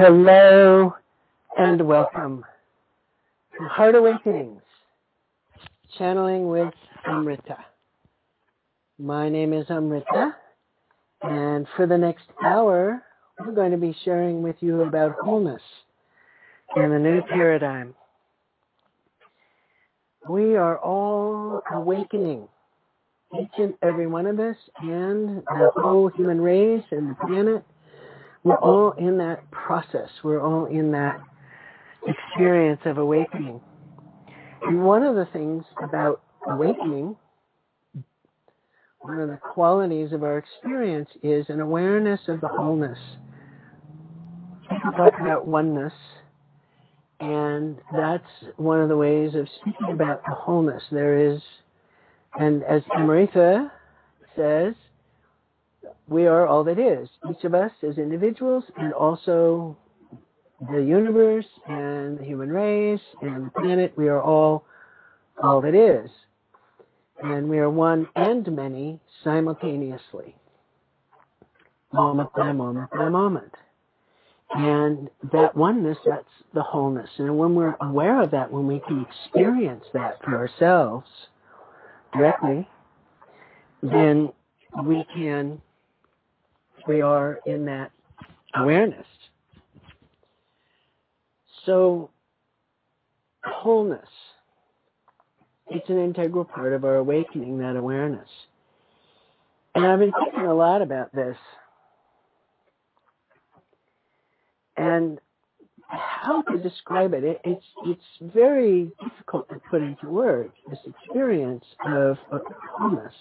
Hello and welcome to Heart Awakenings, channeling with Amrita. My name is Amrita, and for the next hour, we're going to be sharing with you about wholeness and the new paradigm. We are all awakening, each and every one of us, and the whole human race and the planet we're all in that process. We're all in that experience of awakening. And one of the things about awakening, one of the qualities of our experience is an awareness of the wholeness. People talk about oneness, and that's one of the ways of speaking about the wholeness. There is, and as Amrita says, we are all that is. Each of us as individuals and also the universe and the human race and the planet, we are all all that is. And we are one and many simultaneously. Moment by moment by moment. And that oneness, that's the wholeness. And when we're aware of that, when we can experience that for ourselves directly, then we can we are in that awareness. So, wholeness. It's an integral part of our awakening, that awareness. And I've been thinking a lot about this. And how to describe it, it it's, it's very difficult to put into words, this experience of, of wholeness.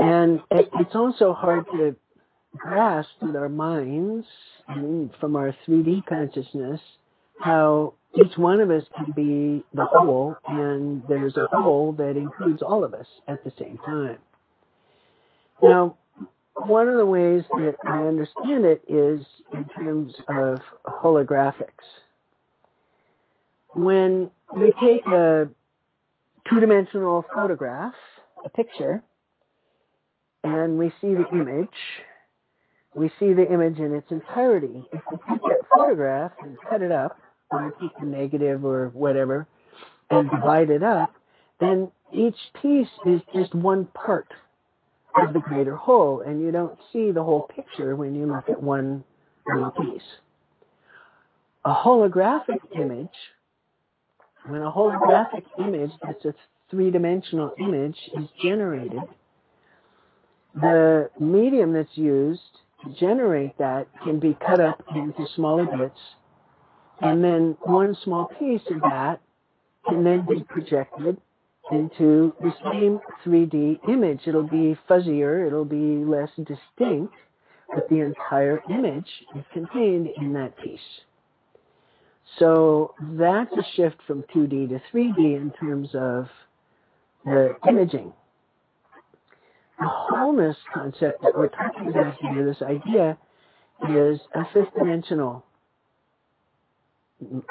And it, it's also hard to grasp with our minds and from our 3D consciousness how each one of us can be the whole, and there's a whole that includes all of us at the same time. Now, one of the ways that I understand it is in terms of holographics. When we take a two dimensional photograph, a picture, and we see the image, we see the image in its entirety. If we take that photograph and cut it up, or take the negative or whatever, and divide it up, then each piece is just one part of the greater whole, and you don't see the whole picture when you look at one little piece. A holographic image, when a holographic image, that's a three-dimensional image, is generated, the medium that's used to generate that can be cut up into smaller bits, and then one small piece of that can then be projected into the same 3D image. It'll be fuzzier, it'll be less distinct, but the entire image is contained in that piece. So that's a shift from 2D to 3D in terms of the imaging the wholeness concept that we're talking about here, this idea, is a fifth dimensional.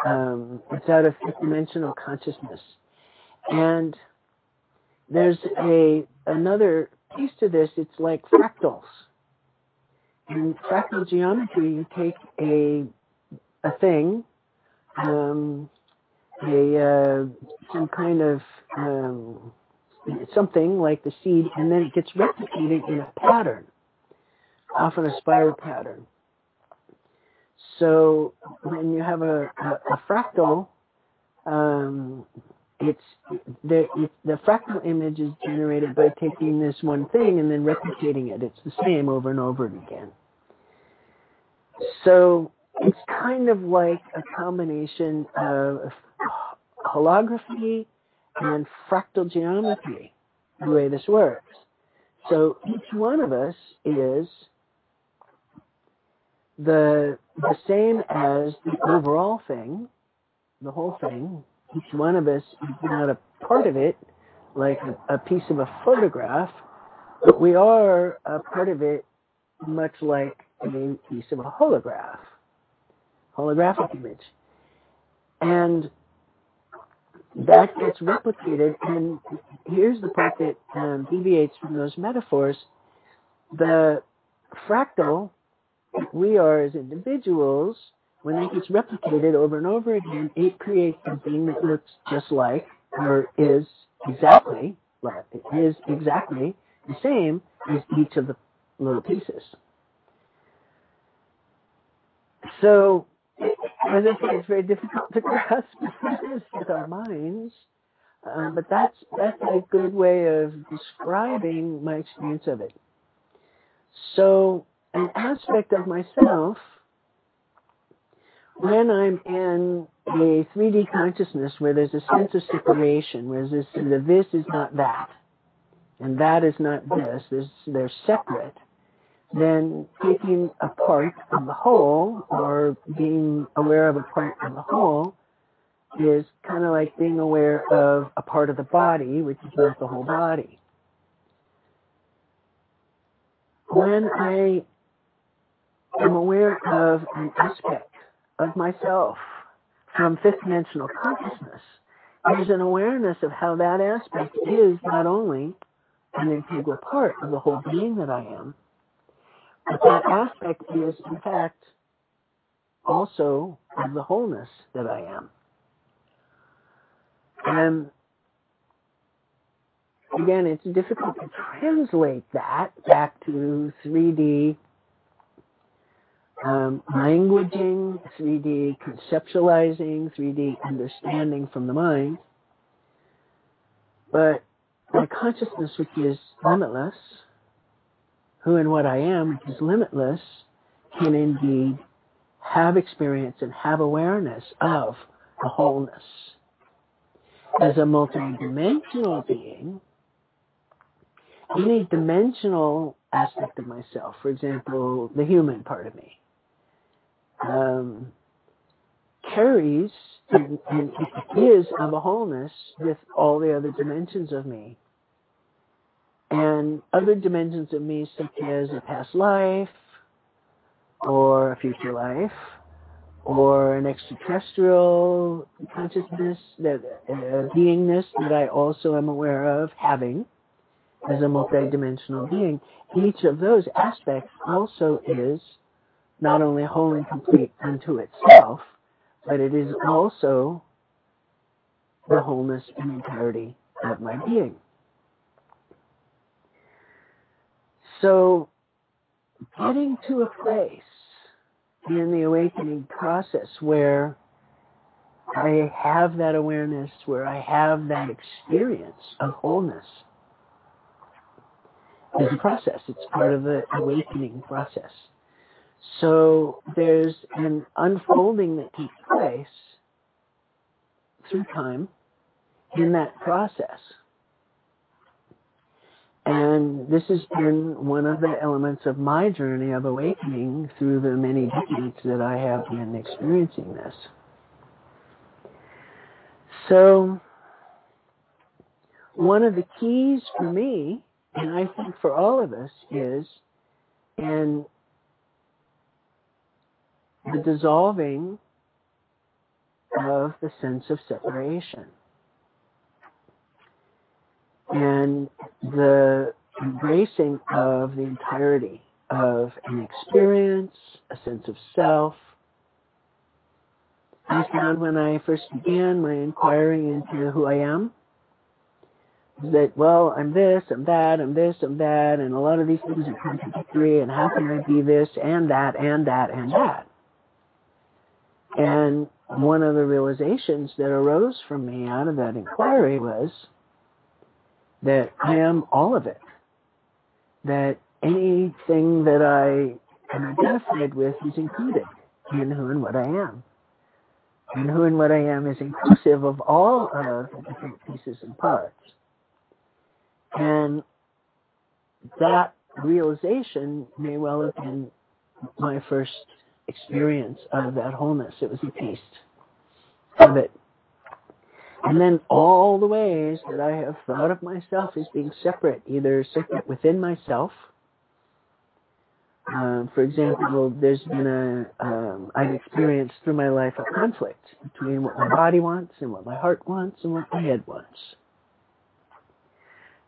Um, it's out of fifth dimensional consciousness, and there's a another piece to this. It's like fractals. In fractal geometry, you take a a thing, um, a uh, some kind of um, something like the seed, and then it gets replicated in a pattern, often a spiral pattern. So when you have a, a, a fractal, um, it's the it, the fractal image is generated by taking this one thing and then replicating it. It's the same over and over again. So it's kind of like a combination of holography and fractal geometry, the way this works. So each one of us is the the same as the overall thing, the whole thing. Each one of us is not a part of it, like a, a piece of a photograph, but we are a part of it, much like a piece of a holograph, holographic image. And that gets replicated. And here's the part that um, deviates from those metaphors. The fractal we are as individuals, when that gets replicated over and over again, it creates something that looks just like or is exactly is exactly the same as each of the little pieces. So, as I said, it's very difficult to grasp with our minds, um, but that's that's a good way of describing my experience of it. So, an aspect of myself when I'm in a 3D consciousness where there's a sense of separation, where this, the this is not that, and that is not this, there's, they're separate, then taking a part of the whole, or being aware of a part of the whole, is kind of like being aware of a part of the body, which is not the whole body. When I am aware of an aspect of myself from fifth dimensional consciousness, there's an awareness of how that aspect is not only an integral part of the whole being that I am, but that aspect is, in fact, also of the wholeness that I am. And again, it's difficult to translate that back to 3D um, languaging, 3D conceptualizing, 3D understanding from the mind. But my consciousness, which is limitless, who and what I am, is limitless, can indeed have experience and have awareness of the wholeness. As a multidimensional being, any dimensional aspect of myself, for example, the human part of me, um, carries and, and is of a wholeness with all the other dimensions of me. And other dimensions of me, such as a past life, or a future life, or an extraterrestrial consciousness, that uh, beingness that I also am aware of having as a multidimensional being. Each of those aspects also is not only whole and complete unto itself, but it is also the wholeness and entirety of my being. So, getting to a place in the awakening process where I have that awareness, where I have that experience of wholeness is a process. It's part of the awakening process. So there's an unfolding that takes place through time in that process. And this has been one of the elements of my journey of awakening through the many decades that I have been experiencing this. So, one of the keys for me, and I think for all of us, is, in the dissolving of the sense of separation and the embracing of the entirety of an experience, a sense of self. I found when I first began my inquiry into who I am that, well, I'm this, I'm that, I'm this, I'm that, and a lot of these things are contradictory, and how can I be this and that and that and that? And one of the realizations that arose from me out of that inquiry was that oh. I am all of it. That anything that I am identified with is included in who and what I am. And who and what I am is inclusive of all of the different pieces and parts. And that realization may well have been my first experience of that wholeness. It was a taste of it. And then all the ways that I have thought of myself as being separate, either separate within myself. Um, for example, there's been a, um, I've experienced through my life a conflict between what my body wants and what my heart wants and what my head wants.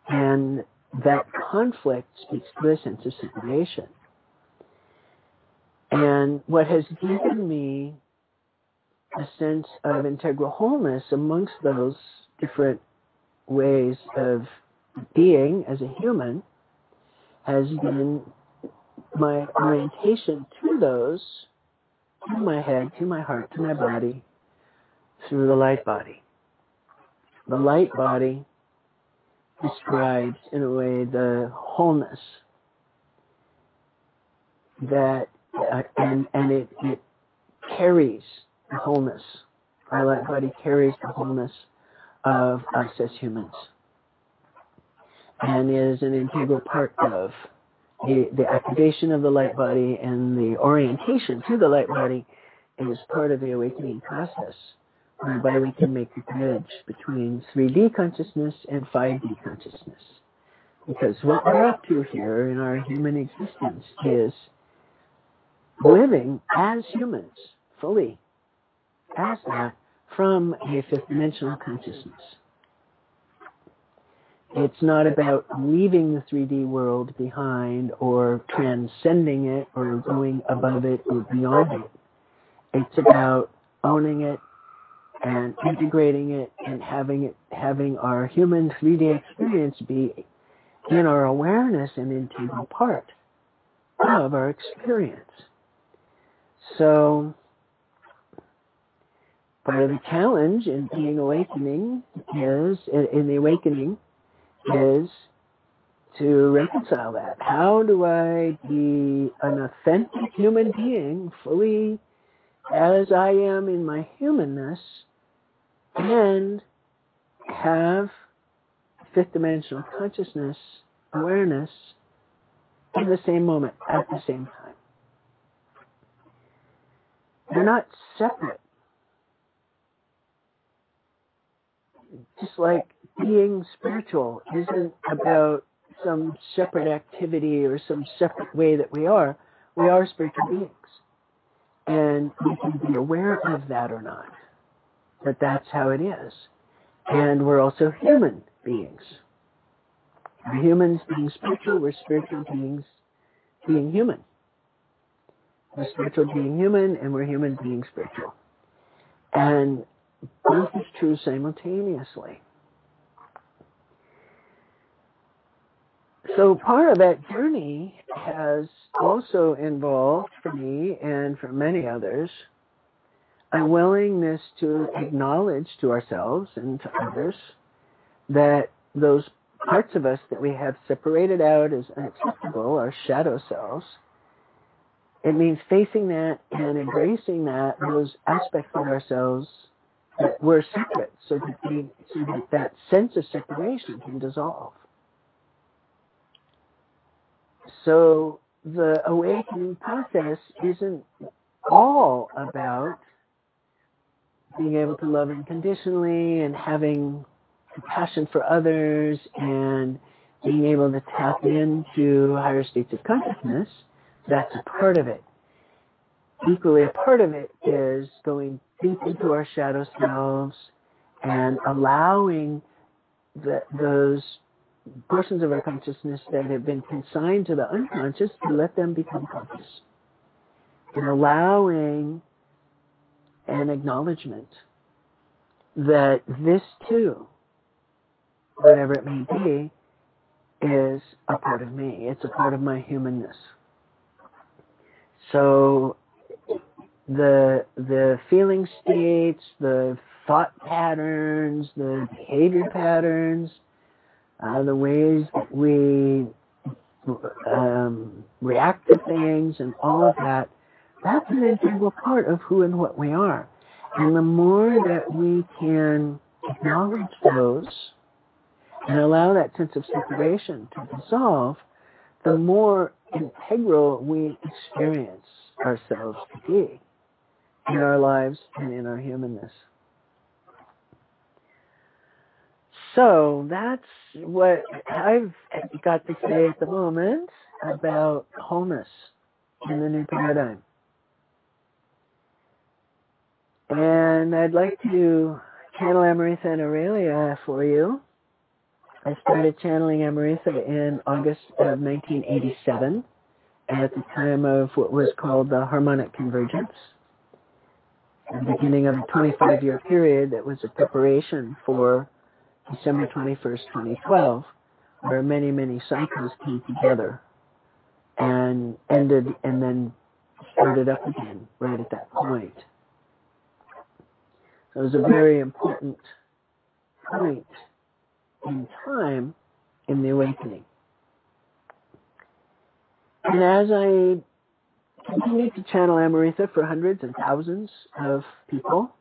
And that conflict speaks to a sense of separation. And what has given me a sense of integral wholeness amongst those different ways of being as a human has been my orientation to those, to my head, to my heart, to my body, through the light body. The light body describes, in a way, the wholeness that, uh, and, and it, it carries the wholeness. Our light body carries the wholeness of us as humans and is an integral part of the, the activation of the light body and the orientation to the light body is part of the awakening process whereby we can make the bridge between 3D consciousness and 5D consciousness. Because what we're up to here in our human existence is living as humans, fully, as that, from a fifth dimensional consciousness. It's not about leaving the 3D world behind or transcending it or going above it or beyond it. It's about owning it and integrating it and having it having our human 3D experience be in our awareness an integral part of our experience. So part of the challenge in being awakening is in the awakening is to reconcile that. How do I be an authentic human being, fully as I am in my humanness, and have fifth dimensional consciousness, awareness, in the same moment, at the same time? They're not separate. Just like being spiritual isn't about some separate activity or some separate way that we are. We are spiritual beings. And we can be aware of that or not. That that's how it is. And we're also human beings. We're humans being spiritual, we're spiritual beings being human. We're spiritual being human, and we're human being spiritual. And both is true simultaneously. So part of that journey has also involved for me and for many others a willingness to acknowledge to ourselves and to others that those parts of us that we have separated out as unacceptable, our shadow selves, it means facing that and embracing that, those aspects of ourselves that we're separate, so that, the, so that that sense of separation can dissolve. So the awakening process isn't all about being able to love unconditionally and having compassion for others and being able to tap into higher states of consciousness. That's a part of it. Equally, a part of it is going deep into our shadow selves and allowing the, those portions of our consciousness that have been consigned to the unconscious to let them become conscious. And allowing an acknowledgement that this too, whatever it may be, is a part of me. It's a part of my humanness. So the the feeling states, the thought patterns, the behavior patterns, uh, the ways that we um, react to things and all of that, that's an integral part of who and what we are. And the more that we can acknowledge those and allow that sense of separation to dissolve, the more integral we experience ourselves to be in our lives and in our humanness. So that's what I've got to say at the moment about wholeness in the new paradigm. And I'd like to channel Amrita and Aurelia for you. I started channeling Amrita in August of 1987 at the time of what was called the harmonic convergence, the beginning of a 25 year period that was a preparation for December 21st, 2012, where many, many cycles came together and ended and then started up again right at that point. So it was a very important point in time in the awakening. And as I continued to channel Amrita for hundreds and thousands of people,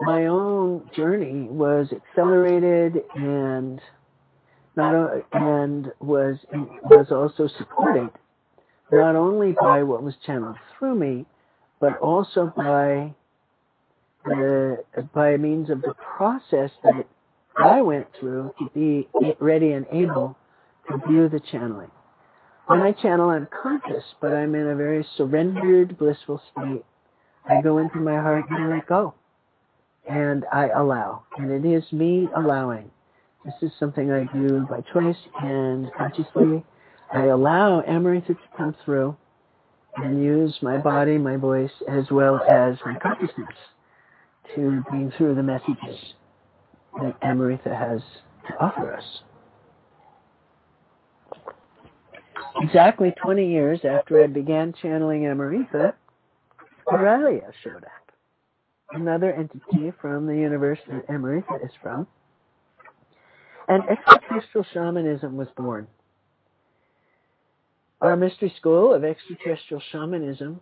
my own journey was accelerated and not and was was also supported not only by what was channeled through me, but also by the by means of the process that I went through to be ready and able to view the channeling. When I channel, I'm conscious, but I'm in a very surrendered, blissful state. I go into my heart and I let go. And I allow. And it is me allowing. This is something I do by choice and consciously. I allow Amrita to come through and use my body, my voice, as well as my consciousness to bring through the messages that Amrita has to offer us. Exactly 20 years after I began channeling Amrita, Aurelia showed up. Another entity from the universe that Amrita is from. And extraterrestrial shamanism was born. Our mystery school of extraterrestrial shamanism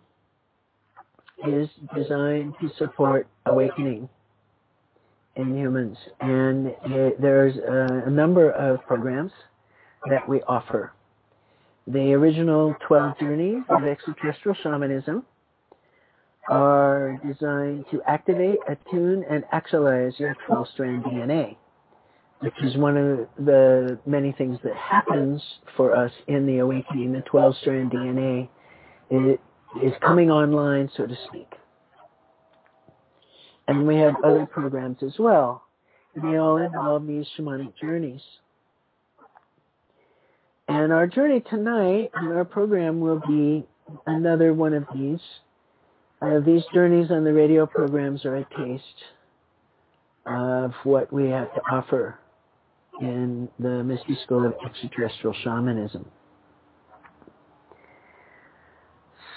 is designed to support awakening in humans. And it, there's a, a number of programs that we offer. The original 12 journeys of extraterrestrial shamanism are designed to activate, attune, and actualize your 12 strand DNA, which is one of the many things that happens for us in the awakening. The 12 strand DNA it is coming online, so to speak. And we have other programs as well. They all involve these shamanic journeys. And our journey tonight and our program will be another one of these. Uh, these journeys on the radio programs are a taste of what we have to offer in the Mystery School of Extraterrestrial Shamanism.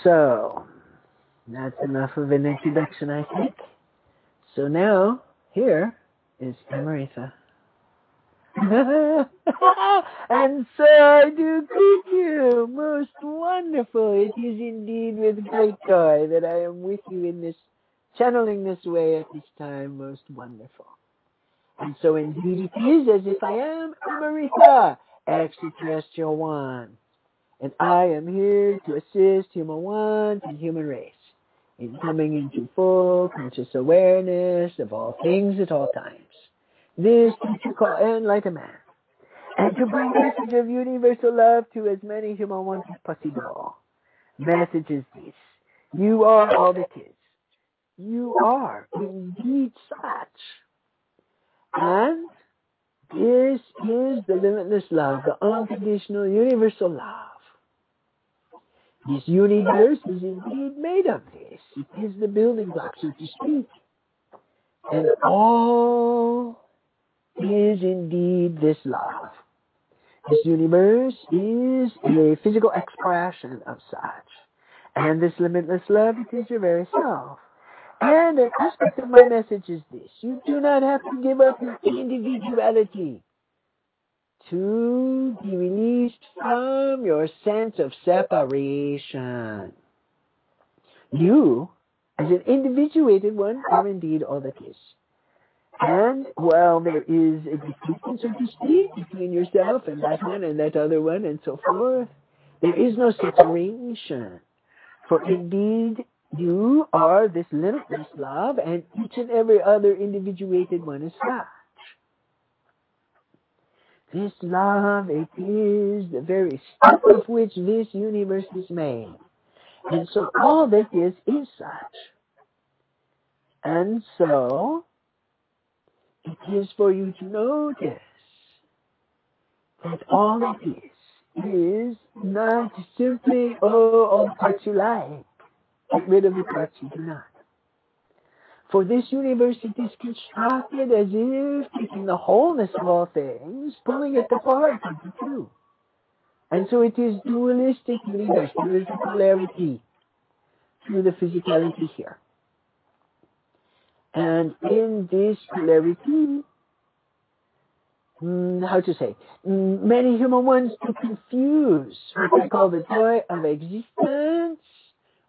So, that's enough of an introduction, I think. So now, here is Amrita. and so I do greet you, most wonderful. It is indeed with great joy that I am with you in this, channeling this way at this time, most wonderful. And so indeed it is as if I am Amrita, extraterrestrial one. And I am here to assist human one and human race in coming into full conscious awareness of all things at all times. This to call enlightenment and to bring message of universal love to as many human ones as possible. Message is this. You are all that is. You are indeed such. And this is the limitless love, the unconditional universal love. This universe is indeed made of this. It is the building block, so to speak. And all is indeed this love. This universe is a physical expression of such. And this limitless love is your very self. And an aspect of my message is this. You do not have to give up your individuality to be released from your sense of separation. You, as an individuated one, are indeed all that is. And while there is a distinction, so to speak, between yourself and that one and that other one and so forth, there is no separation. For indeed, you are this limitless love, and each and every other individuated one is such. This love, it is the very stuff of which this universe is made. And so all that is, is such. And so, it is for you to notice that all that is, is not simply, oh, all the parts you like. Get rid of the parts you do not. For this universe it is constructed as if taking the wholeness of all things, pulling it apart into two. And so it is dualistic universe. There is a polarity to the physicality here. And in this polarity, mm, how to say, mm, many human ones to confuse what we call the joy of existence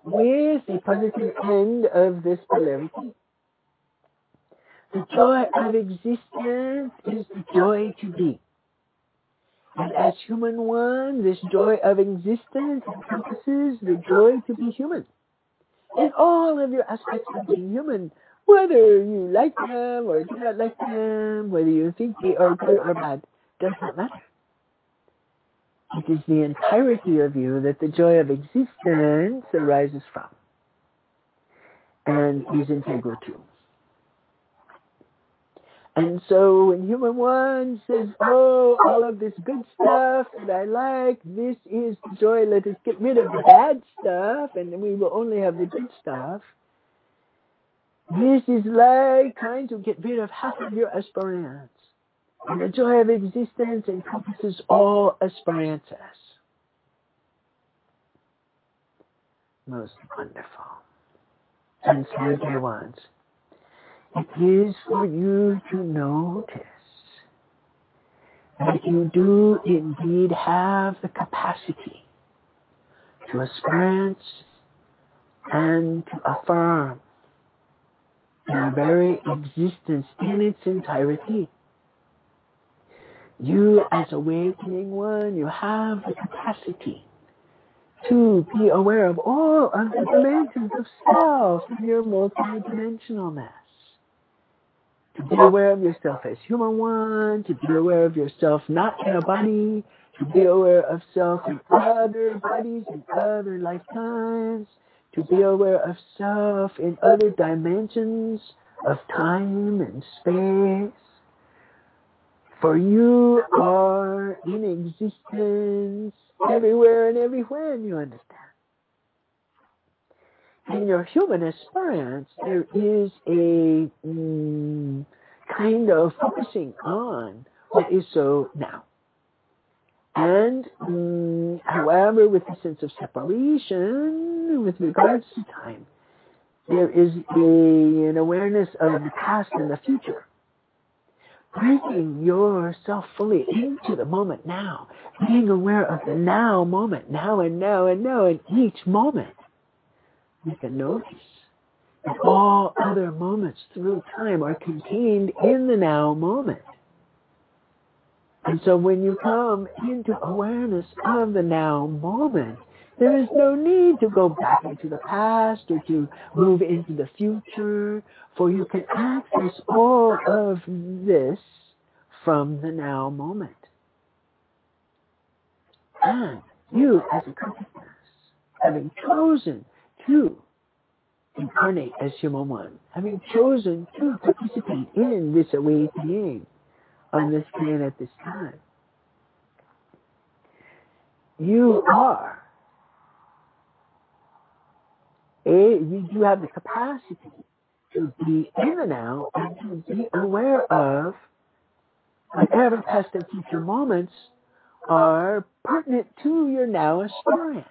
with the positive end of this polarity. The joy of existence is the joy to be. And as human one, this joy of existence encompasses the joy to be human. In all of your aspects of being human, whether you like them or do not like them, whether you think they are good or bad, does not matter. It is the entirety of you that the joy of existence arises from and is integral to. And so when human one says, oh, all of this good stuff that I like, this is joy, let us get rid of the bad stuff and we will only have the good stuff. This is like trying to get rid of half of your aspirants. And the joy of existence encompasses all aspirances. Most wonderful. And so, dear ones, it is for you to notice that you do indeed have the capacity to experience and to affirm your very existence in its entirety. You, as awakening one, you have the capacity to be aware of all of the dimensions of self in your multidimensionalness to be aware of yourself as human one, to be aware of yourself not in a body, to be aware of self in other bodies in other lifetimes, to be aware of self in other dimensions of time and space. For you are in existence everywhere and everywhere, and you understand in your human experience, there is a mm, kind of focusing on what is so now. And mm, however, with a sense of separation with regards to time, there is a, an awareness of the past and the future. Bringing yourself fully into the moment now, being aware of the now moment, now and now and now, in each moment you can notice that all other moments through time are contained in the now moment. And so when you come into awareness of the now moment, there is no need to go back into the past or to move into the future, for you can access all of this from the now moment. And you, as a consciousness, having chosen to incarnate as human one, having chosen to participate in this awakening on this planet at this time. You are a, you do have the capacity to be in the now and to be aware of whatever past and future moments are pertinent to your now experience.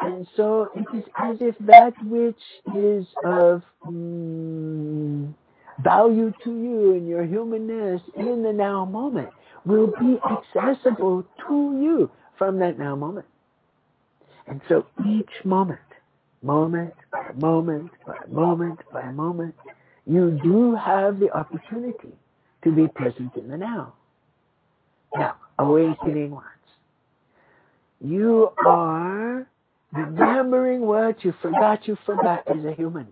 And so it is as if that which is of mm, value to you in your humanness in the now moment will be accessible to you from that now moment. And so each moment, moment by moment by moment by moment, you do have the opportunity to be present in the now. Now, awakening ones. You are Remembering what you forgot you forgot as a human.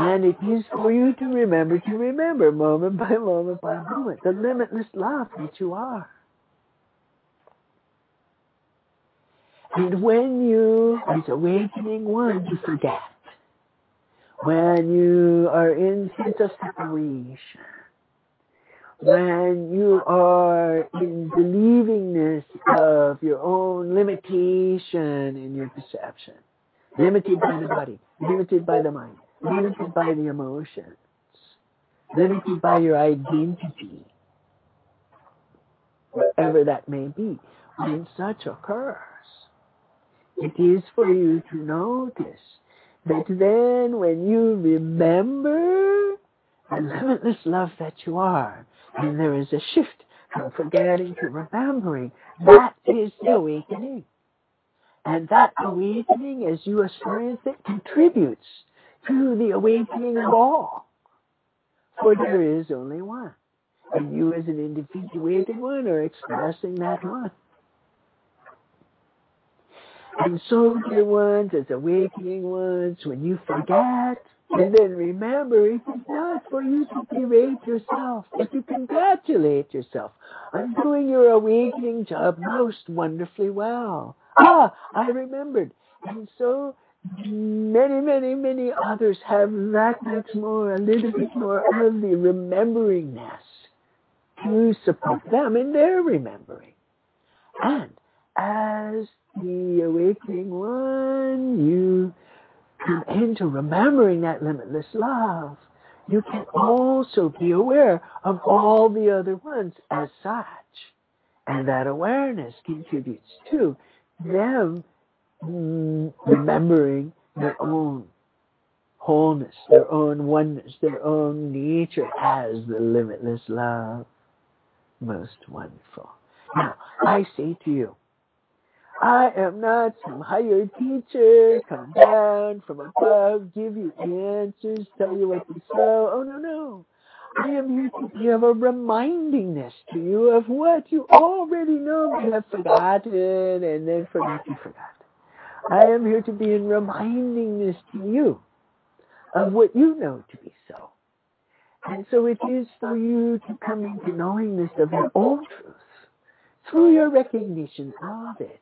And it is for you to remember to remember moment by moment by moment the limitless love that you are. And when you, as awakening one, you forget, when you are in sense of separation, when you are in believingness of your own limitation in your perception, limited by the body, limited by the mind, limited by the emotions, limited by your identity, whatever that may be, when such occurs, it is for you to notice. That then when you remember the limitless love that you are, and there is a shift from forgetting to remembering, that is the awakening. And that awakening, as you experience it, contributes to the awakening of all. For there is only one. And you as an individuated one are expressing that one. And so, dear ones, as awakening ones, when you forget, and then remember, it is not for you to berate yourself, but to congratulate yourself on doing your awakening job most wonderfully well. Ah, I remembered. And so many, many, many others have that much more, a little bit more of the rememberingness to support them in their remembering. And as the awakening one, you come into remembering that limitless love. You can also be aware of all the other ones as such. And that awareness contributes to them remembering their own wholeness, their own oneness, their own nature as the limitless love. Most wonderful. Now, I say to you, I am not some higher teacher, come down from above, give you answers, tell you what to sow. Oh, no, no. I am here to give a remindingness to you of what you already know but have forgotten and then forgot you forgot. I am here to be in remindingness to you of what you know to be so. And so it is for you to come into knowingness of your own truth through your recognition of it.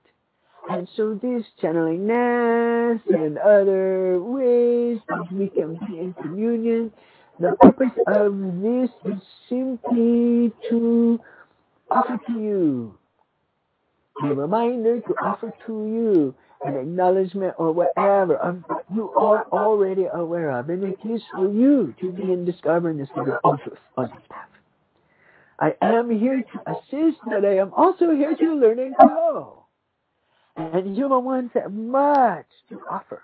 And so this channeling mass and other ways that we can be in communion, the purpose of this is simply to offer to you a reminder to offer to you an acknowledgement or whatever of what you are already aware of. And it is for you to begin discovering this own truth on path. I am here to assist, but I am also here to learn and grow. And human ones have much to offer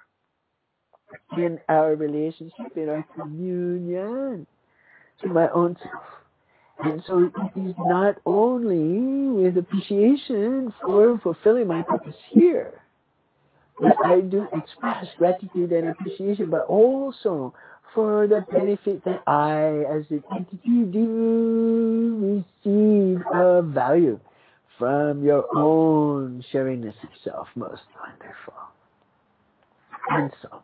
in our relationship, in our communion to my own self. And so it is not only with appreciation for fulfilling my purpose here I do express gratitude and appreciation, but also for the benefit that I, as an entity, do receive of value from your own sharingness of self. Most wonderful. And so,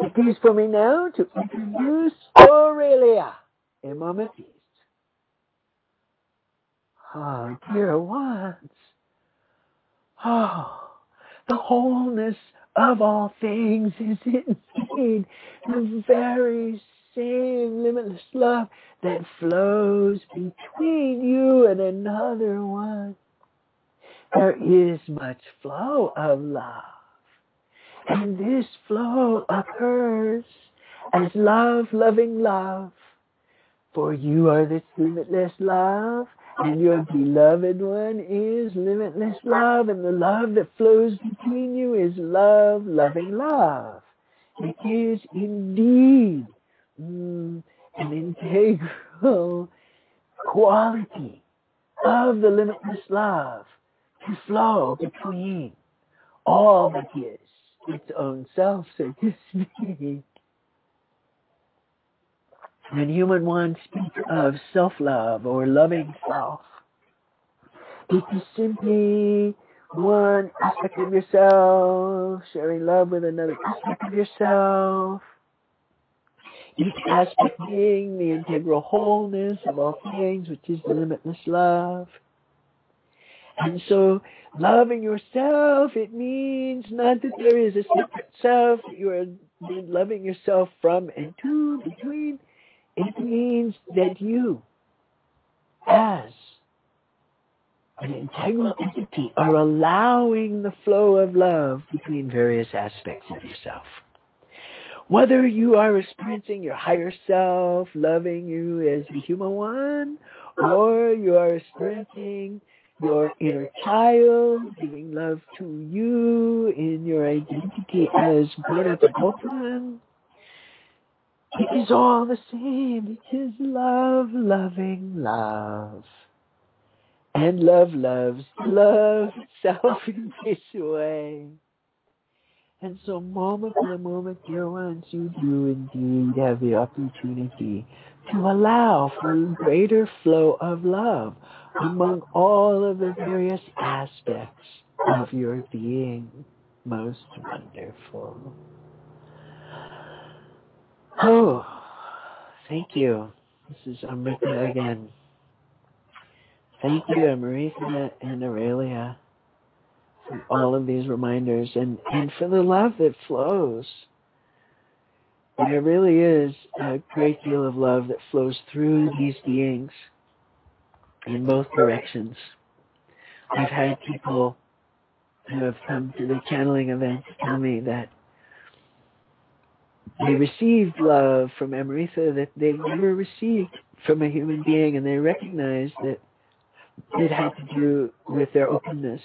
it is for me now to introduce Aurelia in Mama Peace. Oh, ah, dear ones. Oh, the wholeness of all things is indeed the very same limitless love that flows between you and another one. There is much flow of love. And this flow occurs as love, loving love. For you are this limitless love, and your beloved one is limitless love, and the love that flows between you is love, loving love. It is indeed mm, an integral quality of the limitless love to flow between all that is its own self, so to speak. When human ones speak of self-love or loving self, it is simply one aspect of yourself, sharing love with another aspect of yourself, each aspect being the integral wholeness of all things, which is the limitless love. And so loving yourself, it means not that there is a separate self you are loving yourself from and to, between. It means that you as an integral entity are allowing the flow of love between various aspects of yourself. Whether you are experiencing your higher self loving you as the human one, or you are experiencing your inner child giving love to you in your identity as Buddha the Gothan, it is all the same. It is love, loving love. And love loves love itself in this way. And so moment by moment, dear ones, you do indeed have the opportunity to allow for a greater flow of love among all of the various aspects of your being. Most wonderful. Oh, thank you. This is Amrita again. Thank you, Amrita and Aurelia, for all of these reminders and, and for the love that flows. There really is a great deal of love that flows through these beings in both directions. I've had people who have come to the channeling events tell me that they received love from Amrita that they never received from a human being, and they recognized that it had to do with their openness.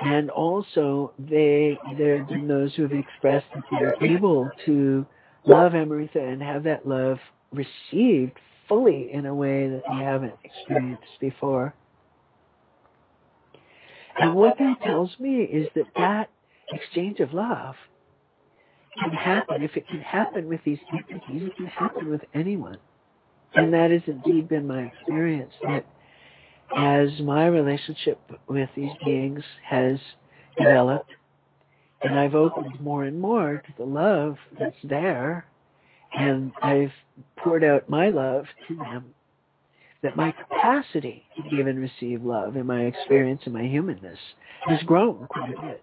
And also, they there have been those who have expressed that they're able to love Amrita and have that love received fully in a way that they haven't experienced before. And what that tells me is that that exchange of love can happen. If it can happen with these entities, it can happen with anyone. And that has indeed been my experience that as my relationship with these beings has developed, and I've opened more and more to the love that's there, and I've poured out my love to them, that my capacity to give and receive love and my experience and my humanness has grown quite a bit.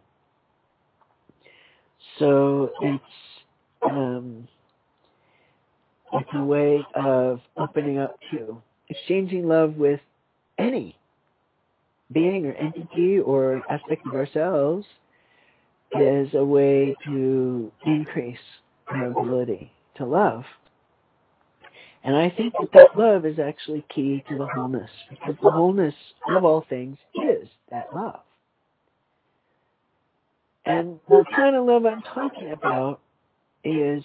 So it's um, it's a way of opening up to exchanging love with any being or entity or aspect of ourselves is a way to increase our ability to love. And I think that that love is actually key to the wholeness because the wholeness of all things is that love. And the kind of love I'm talking about is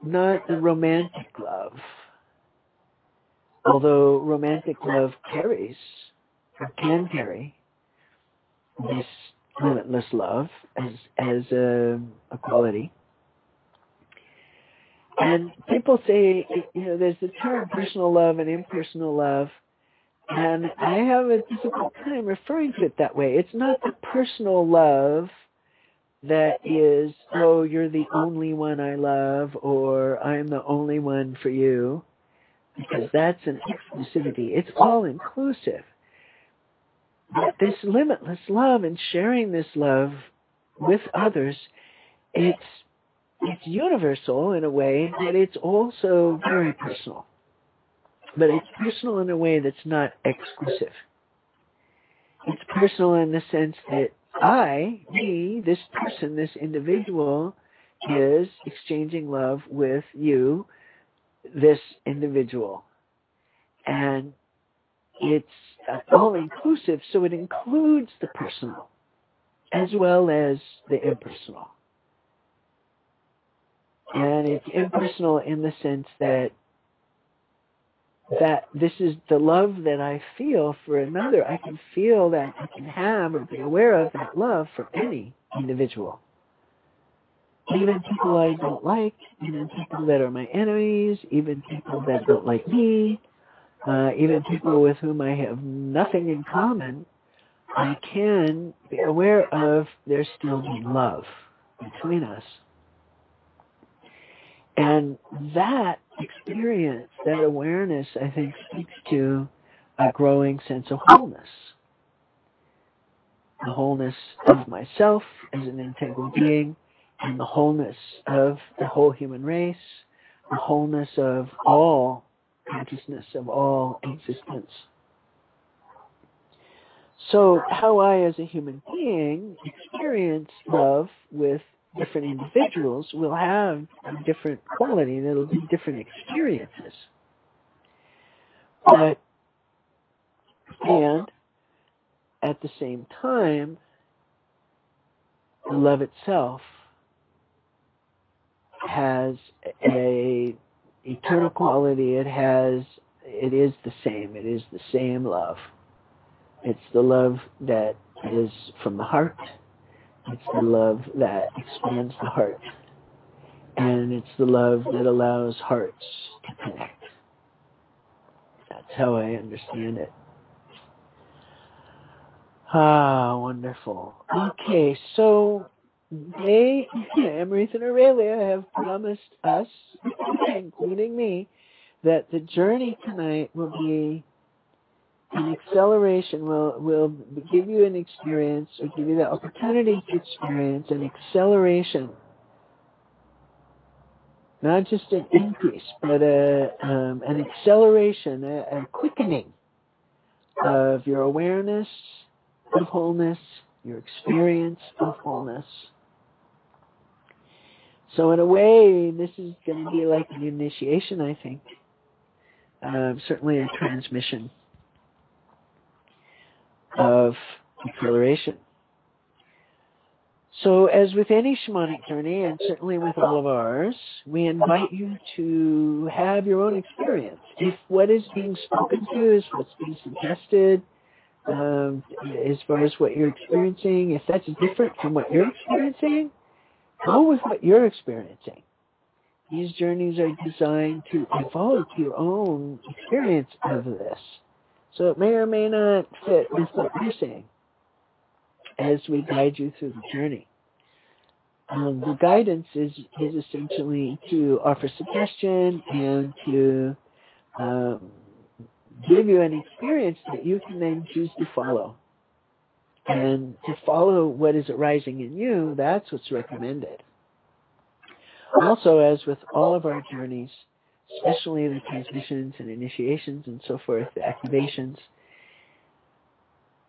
not the romantic love. Although romantic love carries, or can carry, this limitless love as, as a, a quality. And people say, you know, there's the term personal love and impersonal love. And I have a difficult time referring to it that way. It's not the personal love that is, oh, you're the only one I love, or I'm the only one for you, because that's an exclusivity. It's all inclusive. But this limitless love and sharing this love with others, it's it's universal in a way, but it's also very personal. But it's personal in a way that's not exclusive. It's personal in the sense that I, me, this person, this individual, is exchanging love with you, this individual. And it's all inclusive, so it includes the personal as well as the impersonal. And it's impersonal in the sense that that this is the love that I feel for another. I can feel that I can have or be aware of that love for any individual. Even people I don't like, even people that are my enemies, even people that don't like me, uh, even people with whom I have nothing in common, I can be aware of there still being love between us. And that experience, that awareness, I think speaks to a growing sense of wholeness. The wholeness of myself as an integral being, and the wholeness of the whole human race, the wholeness of all consciousness of all existence. So, how I, as a human being, experience love with different individuals will have a different quality and it'll be different experiences. But, and at the same time, love itself has a eternal quality. It has, it is the same. It is the same love. It's the love that is from the heart. It's the love that expands the heart. And it's the love that allows hearts to connect. That's how I understand it. Ah, wonderful. Okay, so they, Amrita and Aurelia, have promised us, including me, that the journey tonight will be an acceleration will will give you an experience or give you the opportunity to experience an acceleration. Not just an increase but a um, an acceleration a, a quickening of your awareness of wholeness your experience of wholeness. So in a way this is going to be like an initiation i think. Um, certainly a transmission of acceleration. So as with any shamanic journey, and certainly with all of ours, we invite you to have your own experience. If what is being spoken to is what's being suggested, um, as far as what you're experiencing, if that's different from what you're experiencing, go with what you're experiencing. These journeys are designed to evoke your own experience of this. So it may or may not fit with what you're saying as we guide you through the journey. Um, the guidance is, is essentially to offer suggestion and to um, give you an experience that you can then choose to follow. And to follow what is arising in you, that's what's recommended. Also, as with all of our journeys, especially the transmissions and initiations and so forth, the activations.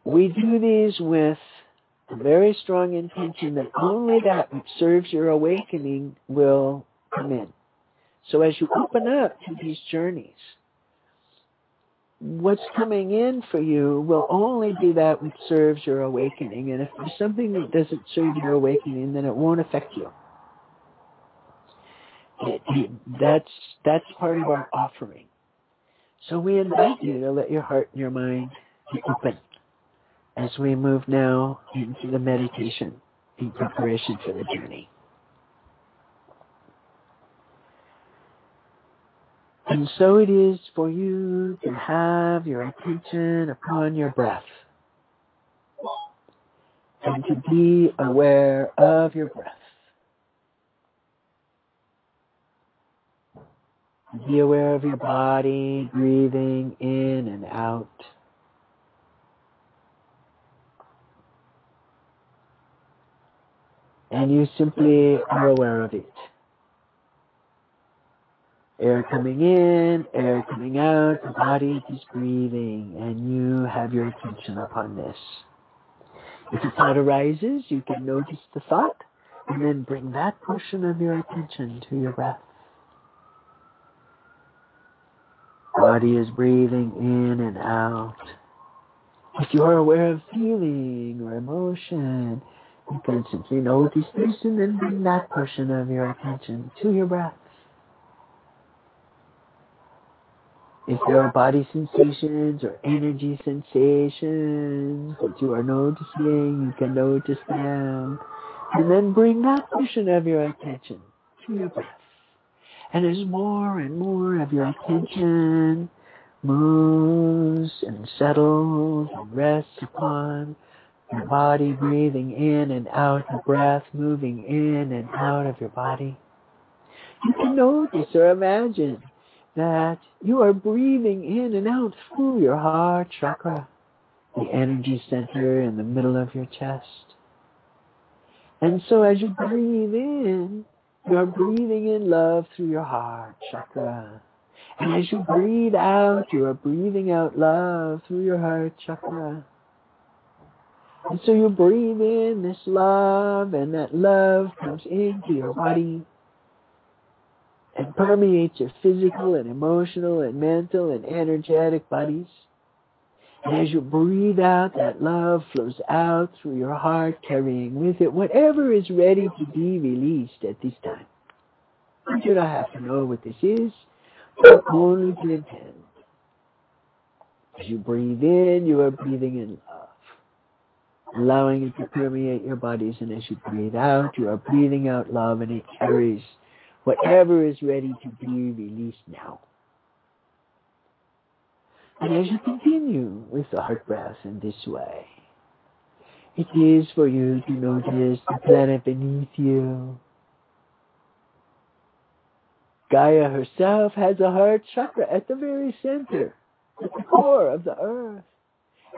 We do these with a very strong intention that only that which serves your awakening will come in. So as you open up to these journeys, what's coming in for you will only be that which serves your awakening. And if there's something that doesn't serve your awakening, then it won't affect you that's that's part of our offering. So we invite you to let your heart and your mind be open as we move now into the meditation in preparation for the journey. And so it is for you to have your attention upon your breath and to be aware of your breath. Be aware of your body breathing in and out. And you simply are aware of it. Air coming in, air coming out, the body is breathing, and you have your attention upon this. If a thought arises, you can notice the thought and then bring that portion of your attention to your breath. Body is breathing in and out. If you are aware of feeling or emotion, you can simply notice this and then bring that portion of your attention to your breath. If there are body sensations or energy sensations that you are noticing, you can notice them. And then bring that portion of your attention to your breath. And as more and more of your attention moves and settles and rests upon your body, breathing in and out, the breath moving in and out of your body, you can notice or imagine that you are breathing in and out through your heart chakra, the energy center in the middle of your chest. And so as you breathe in, you are breathing in love through your heart chakra. And as you breathe out, you are breathing out love through your heart chakra. And so you breathe in this love, and that love comes into your body and permeates your physical and emotional and mental and energetic bodies. And as you breathe out, that love flows out through your heart, carrying with it whatever is ready to be released at this time. You do not have to know what this is, but only to intend. As you breathe in, you are breathing in love, allowing it to permeate your bodies. And as you breathe out, you are breathing out love, and it carries whatever is ready to be released now. And as you continue with the heart breath in this way, it is for you to notice the planet beneath you. Gaia herself has a heart chakra at the very center, at the core of the earth.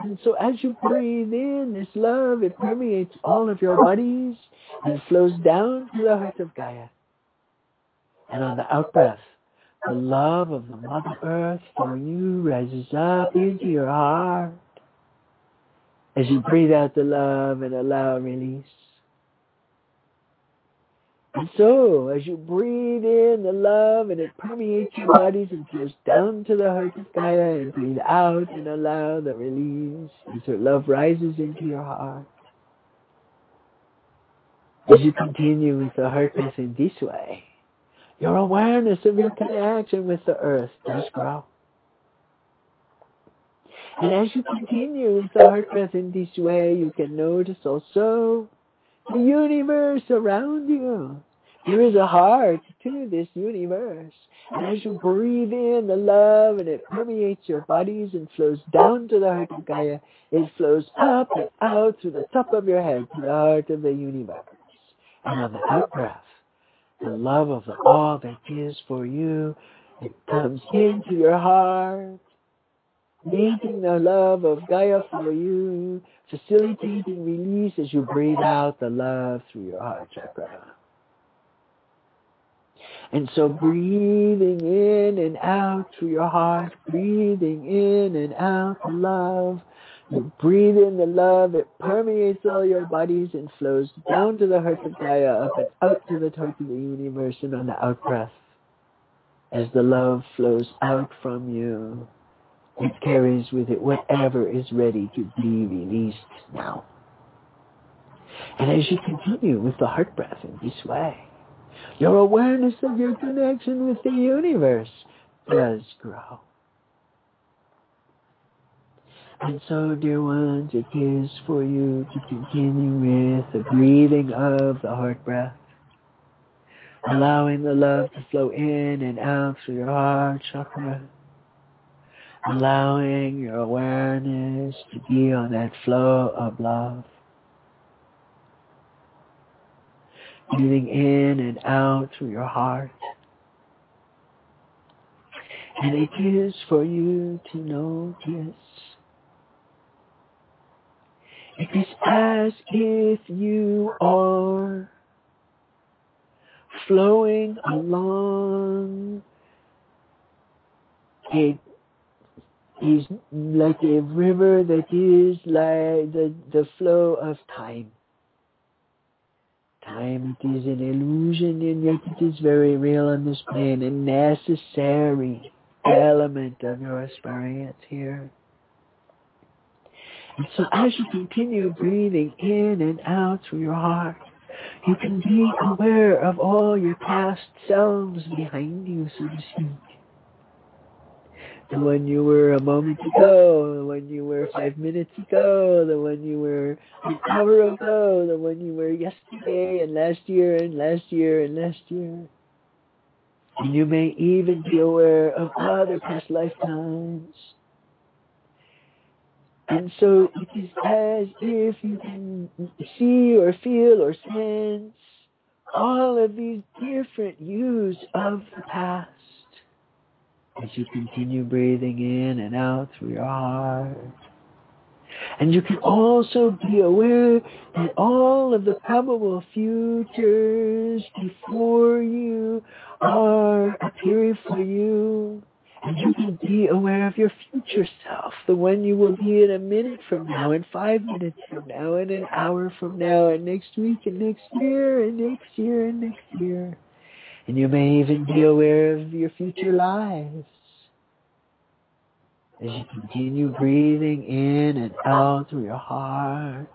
And so as you breathe in this love, it permeates all of your bodies and flows down to the heart of Gaia. And on the out breath, the love of the Mother Earth for you rises up into your heart as you breathe out the love and allow release. And so, as you breathe in the love and it permeates your bodies and flows down to the heart of Gaia and breathe out and allow the release as her love rises into your heart. As you continue with the heart in this way, your awareness of your connection with the earth does grow. And as you continue with the heart breath in this way, you can notice also the universe around you. There is a heart to this universe. And as you breathe in the love and it permeates your bodies and flows down to the heart of Gaia, it flows up and out through the top of your head to the heart of the universe. And on the out breath, the love of the all that is for you. It comes into your heart, meeting the love of Gaia for you, facilitating release as you breathe out the love through your heart chakra. And so breathing in and out through your heart, breathing in and out the love, you breathe in the love, it permeates all your bodies and flows down to the heart of Gaia, up and out to the heart of the universe, and on the out breath. As the love flows out from you, it carries with it whatever is ready to be released now. And as you continue with the heart breath in this way, your awareness of your connection with the universe does grow. And so, dear ones, it is for you to continue with the breathing of the heart breath, allowing the love to flow in and out through your heart chakra, allowing your awareness to be on that flow of love. Breathing in and out through your heart. And it is for you to notice it is as if you are flowing along it is like a river that is like the, the flow of time. Time it is an illusion and yet it is very real on this plane, a necessary element of your experience here. And so as you continue breathing in and out through your heart, you can be aware of all your past selves behind you, so to speak. The one you were a moment ago, the one you were five minutes ago, the one you were an hour ago, the one you were yesterday and last year and last year and last year. And you may even be aware of other past lifetimes and so it is as if you can see or feel or sense all of these different views of the past as you continue breathing in and out through your heart. And you can also be aware that all of the probable futures before you are appearing for you And you can be aware of your future self, the one you will be in a minute from now, and five minutes from now, and an hour from now, and next week, and next year, and next year, and next year. And you may even be aware of your future lives. As you continue breathing in and out through your heart,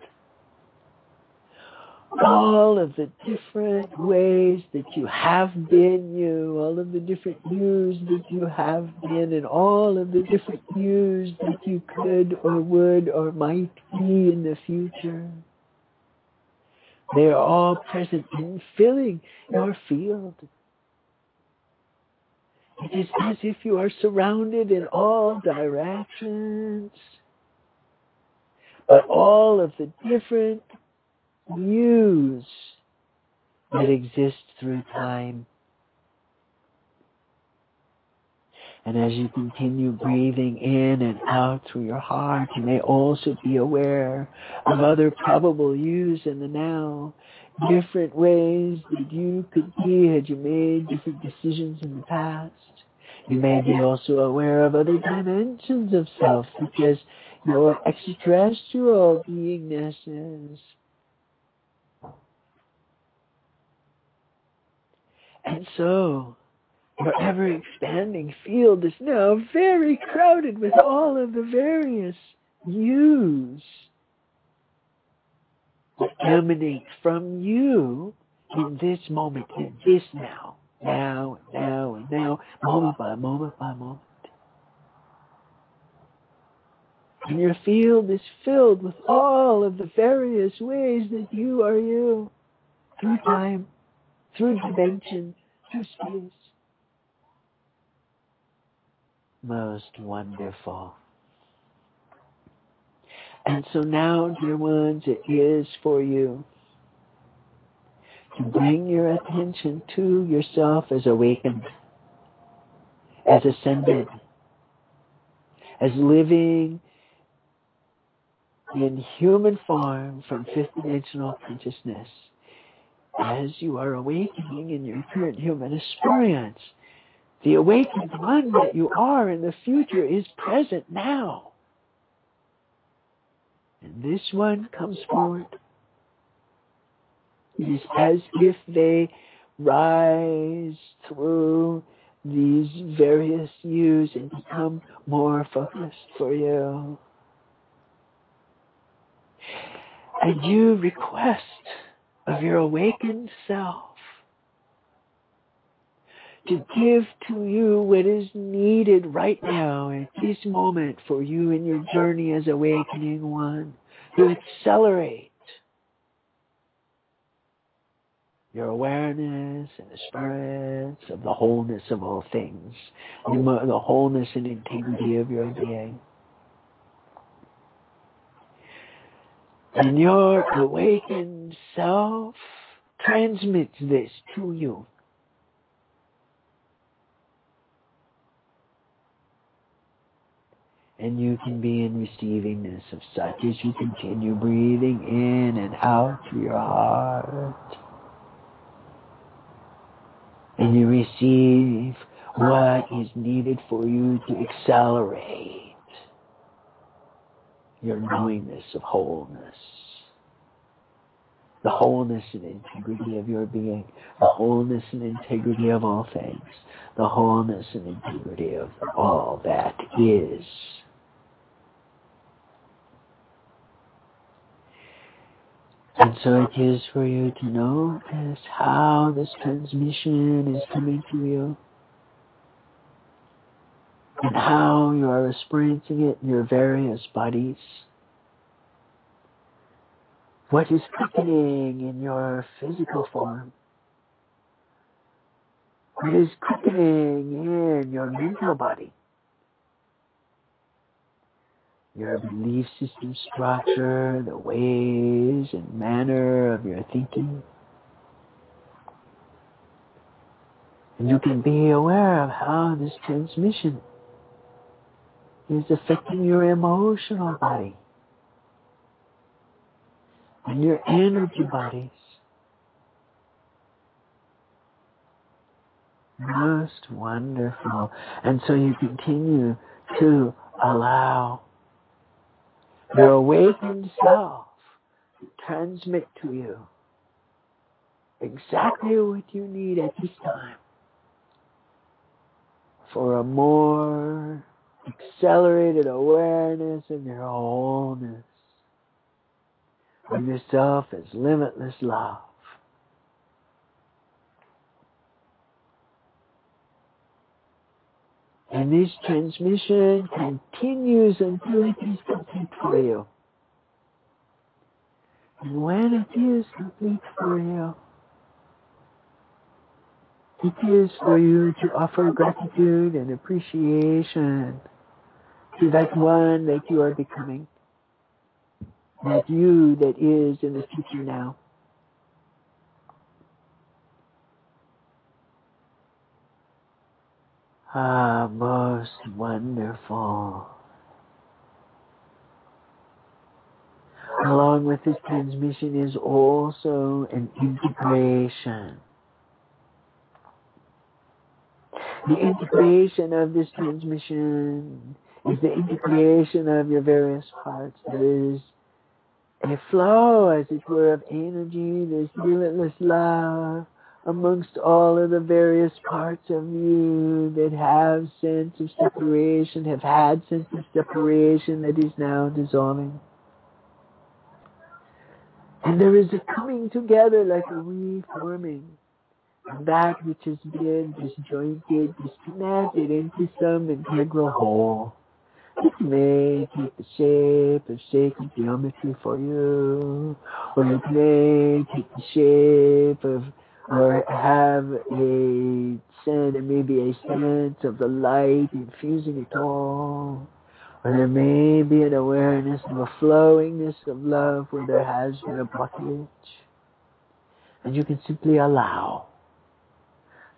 all of the different ways that you have been you, all of the different yous that you have been, and all of the different yous that you could or would or might be in the future. They are all present in filling your field. It is as if you are surrounded in all directions. But all of the different views that exist through time. And as you continue breathing in and out through your heart, you may also be aware of other probable yous in the now, different ways that you could be had you made different decisions in the past. You may be also aware of other dimensions of self, as your extraterrestrial beingnesses, And so, your ever expanding field is now very crowded with all of the various yous that emanate from you in this moment, in this now, now, and now, and now, moment by moment by moment. And your field is filled with all of the various ways that you are you through time, through dimension, through space. Most wonderful. And so now, dear ones, it is for you bring your attention to yourself as awakened, as ascended, as living in human form from fifth dimensional consciousness as you are awakening in your current human experience. The awakened one that you are in the future is present now. And this one comes forward. It is as if they rise through these various yous and become more focused for you. And you request of your awakened self to give to you what is needed right now at this moment for you in your journey as awakening one to accelerate your awareness and experience of the wholeness of all things, oh. the wholeness and integrity of your being. And your awakened self transmits this to you. And you can be in receivingness of such as you continue breathing in and out through your heart. And you receive what is needed for you to accelerate your knowingness of wholeness. The wholeness and integrity of your being, the wholeness and integrity of all things, the wholeness and integrity of all that is. And so it is for you to notice how this transmission is coming to you and how you are experiencing it in your various bodies. What is quickening in your physical form? What is quickening in your mental body? Your belief system structure, the ways and manner of your thinking. And you can be aware of how this transmission is affecting your emotional body and your energy bodies. Most wonderful. And so you continue to allow your awakened self transmit to you exactly what you need at this time for a more accelerated awareness of your wholeness, of yourself as limitless love. And this transmission continues until it is complete for you. And when it is complete for you, it is for you to offer gratitude and appreciation to that one that you are becoming, that you that is in the future now. Ah, most wonderful. Along with this transmission is also an integration. The integration of this transmission is the integration of your various parts. There is a flow, as it were, of energy, this limitless love amongst all of the various parts of you that have sense of separation, have had sense of separation that is now dissolving. And there is a coming together like a reforming. And that which has been disjointed, disconnected into some integral whole. It may take the shape of sacred geometry for you, or it may take the shape of or have a sense, maybe a sense of the light infusing it all. Or there may be an awareness of a flowingness of love where there has been a blockage. And you can simply allow.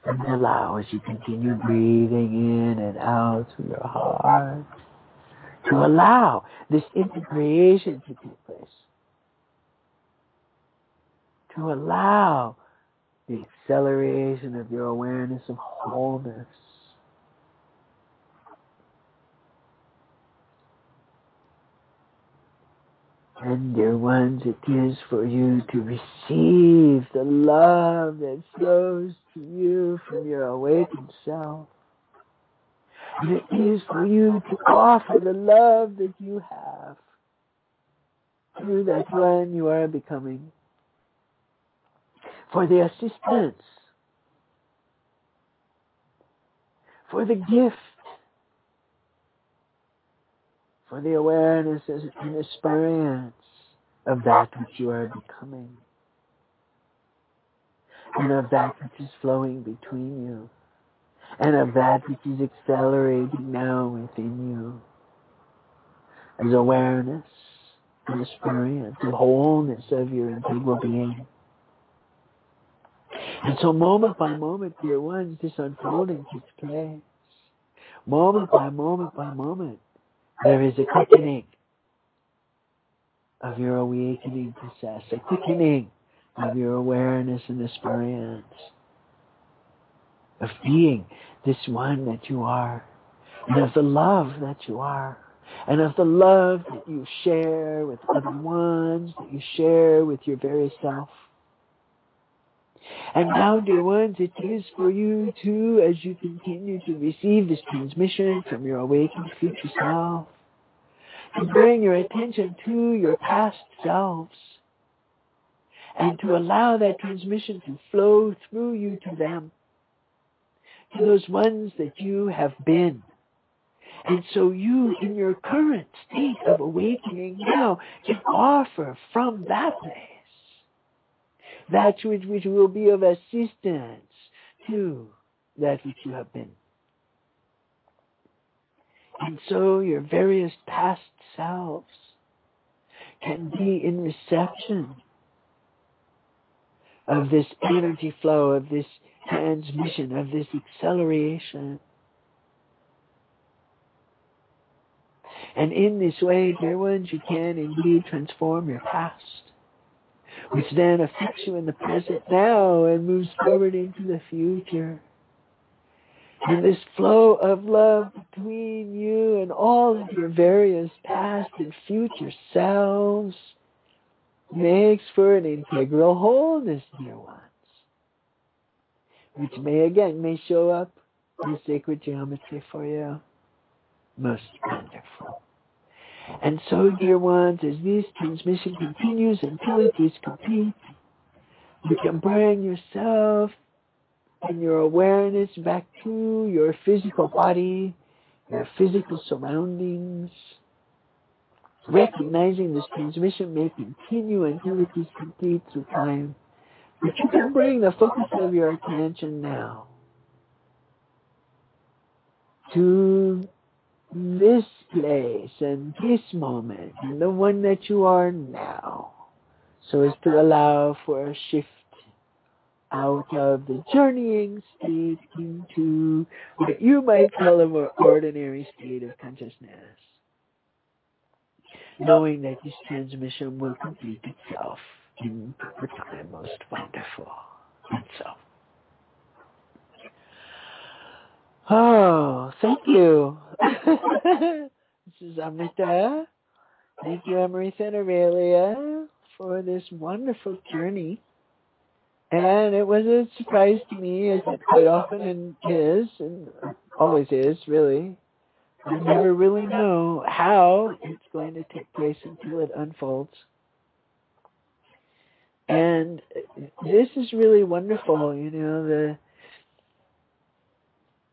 And allow as you continue breathing in and out through your heart. To allow this integration to take place. To allow the acceleration of your awareness of wholeness. And dear ones, it is for you to receive the love that flows to you from your awakened self. And it is for you to offer the love that you have to that one you are becoming for the assistance, for the gift, for the awareness and experience of that which you are becoming, and of that which is flowing between you, and of that which is accelerating now within you. As awareness and experience, the wholeness of your integral being. And so moment by moment, dear ones, this unfolding takes place. Moment by moment by moment, there is a quickening of your awakening process, a quickening of your awareness and experience of being this one that you are, and of the love that you are, and of the love that you share with other ones, that you share with your very self. And now, dear ones, it is for you too, as you continue to receive this transmission from your awakened future self, to bring your attention to your past selves, and to allow that transmission to flow through you to them, to those ones that you have been. And so you, in your current state of awakening now, can offer from that place that which, which will be of assistance to that which you have been. And so your various past selves can be in reception of this energy flow, of this transmission, of this acceleration. And in this way, dear ones, you can indeed transform your past which then affects you in the present now and moves forward into the future. And this flow of love between you and all of your various past and future selves makes for an integral wholeness, dear ones. Which may again may show up in sacred geometry for you. Most wonderful. And so, dear ones, as this transmission continues until it is complete, you can bring yourself and your awareness back to your physical body, your physical surroundings, recognizing this transmission may continue until it is complete through time. But you can bring the focus of your attention now to this place and this moment and the one that you are now so as to allow for a shift out of the journeying state into what you might call a more ordinary state of consciousness. Knowing that this transmission will complete itself in proper time, most wonderful. And so. Oh, thank you. this is Amrita. Thank you, Amrita and Aurelia, for this wonderful journey. And it was a surprise to me, as it quite often is, and always is, really. I never really know how it's going to take place until it unfolds. And this is really wonderful, you know, the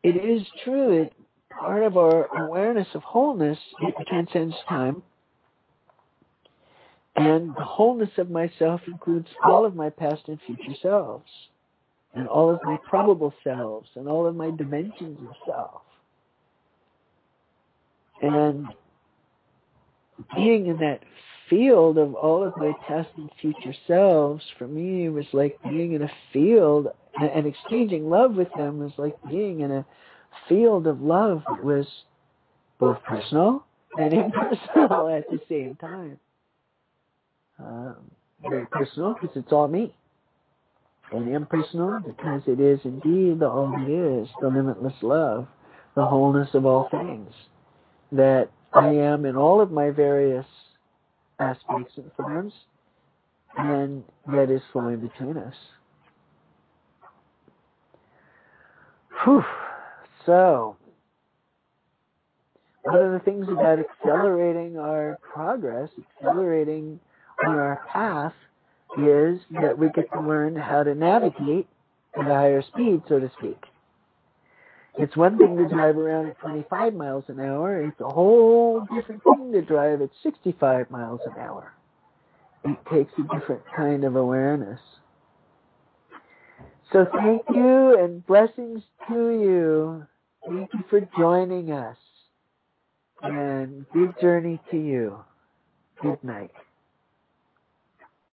it is true that part of our awareness of wholeness transcends time. And the wholeness of myself includes all of my past and future selves, and all of my probable selves, and all of my dimensions of self. And being in that field of all of my past and future selves, for me, was like being in a field and exchanging love with them was like being in a field of love that was both personal and impersonal at the same time. Um, very personal because it's all me. And impersonal because it is indeed the all it is, the limitless love, the wholeness of all things. That I am in all of my various aspects and forms, and that is flowing between us. Whew. So, one of the things about accelerating our progress, accelerating on our path, is that we get to learn how to navigate at a higher speed, so to speak. It's one thing to drive around at 25 miles an hour. It's a whole different thing to drive at 65 miles an hour. It takes a different kind of awareness. So thank you and blessings to you. Thank you for joining us. And good journey to you. Good night.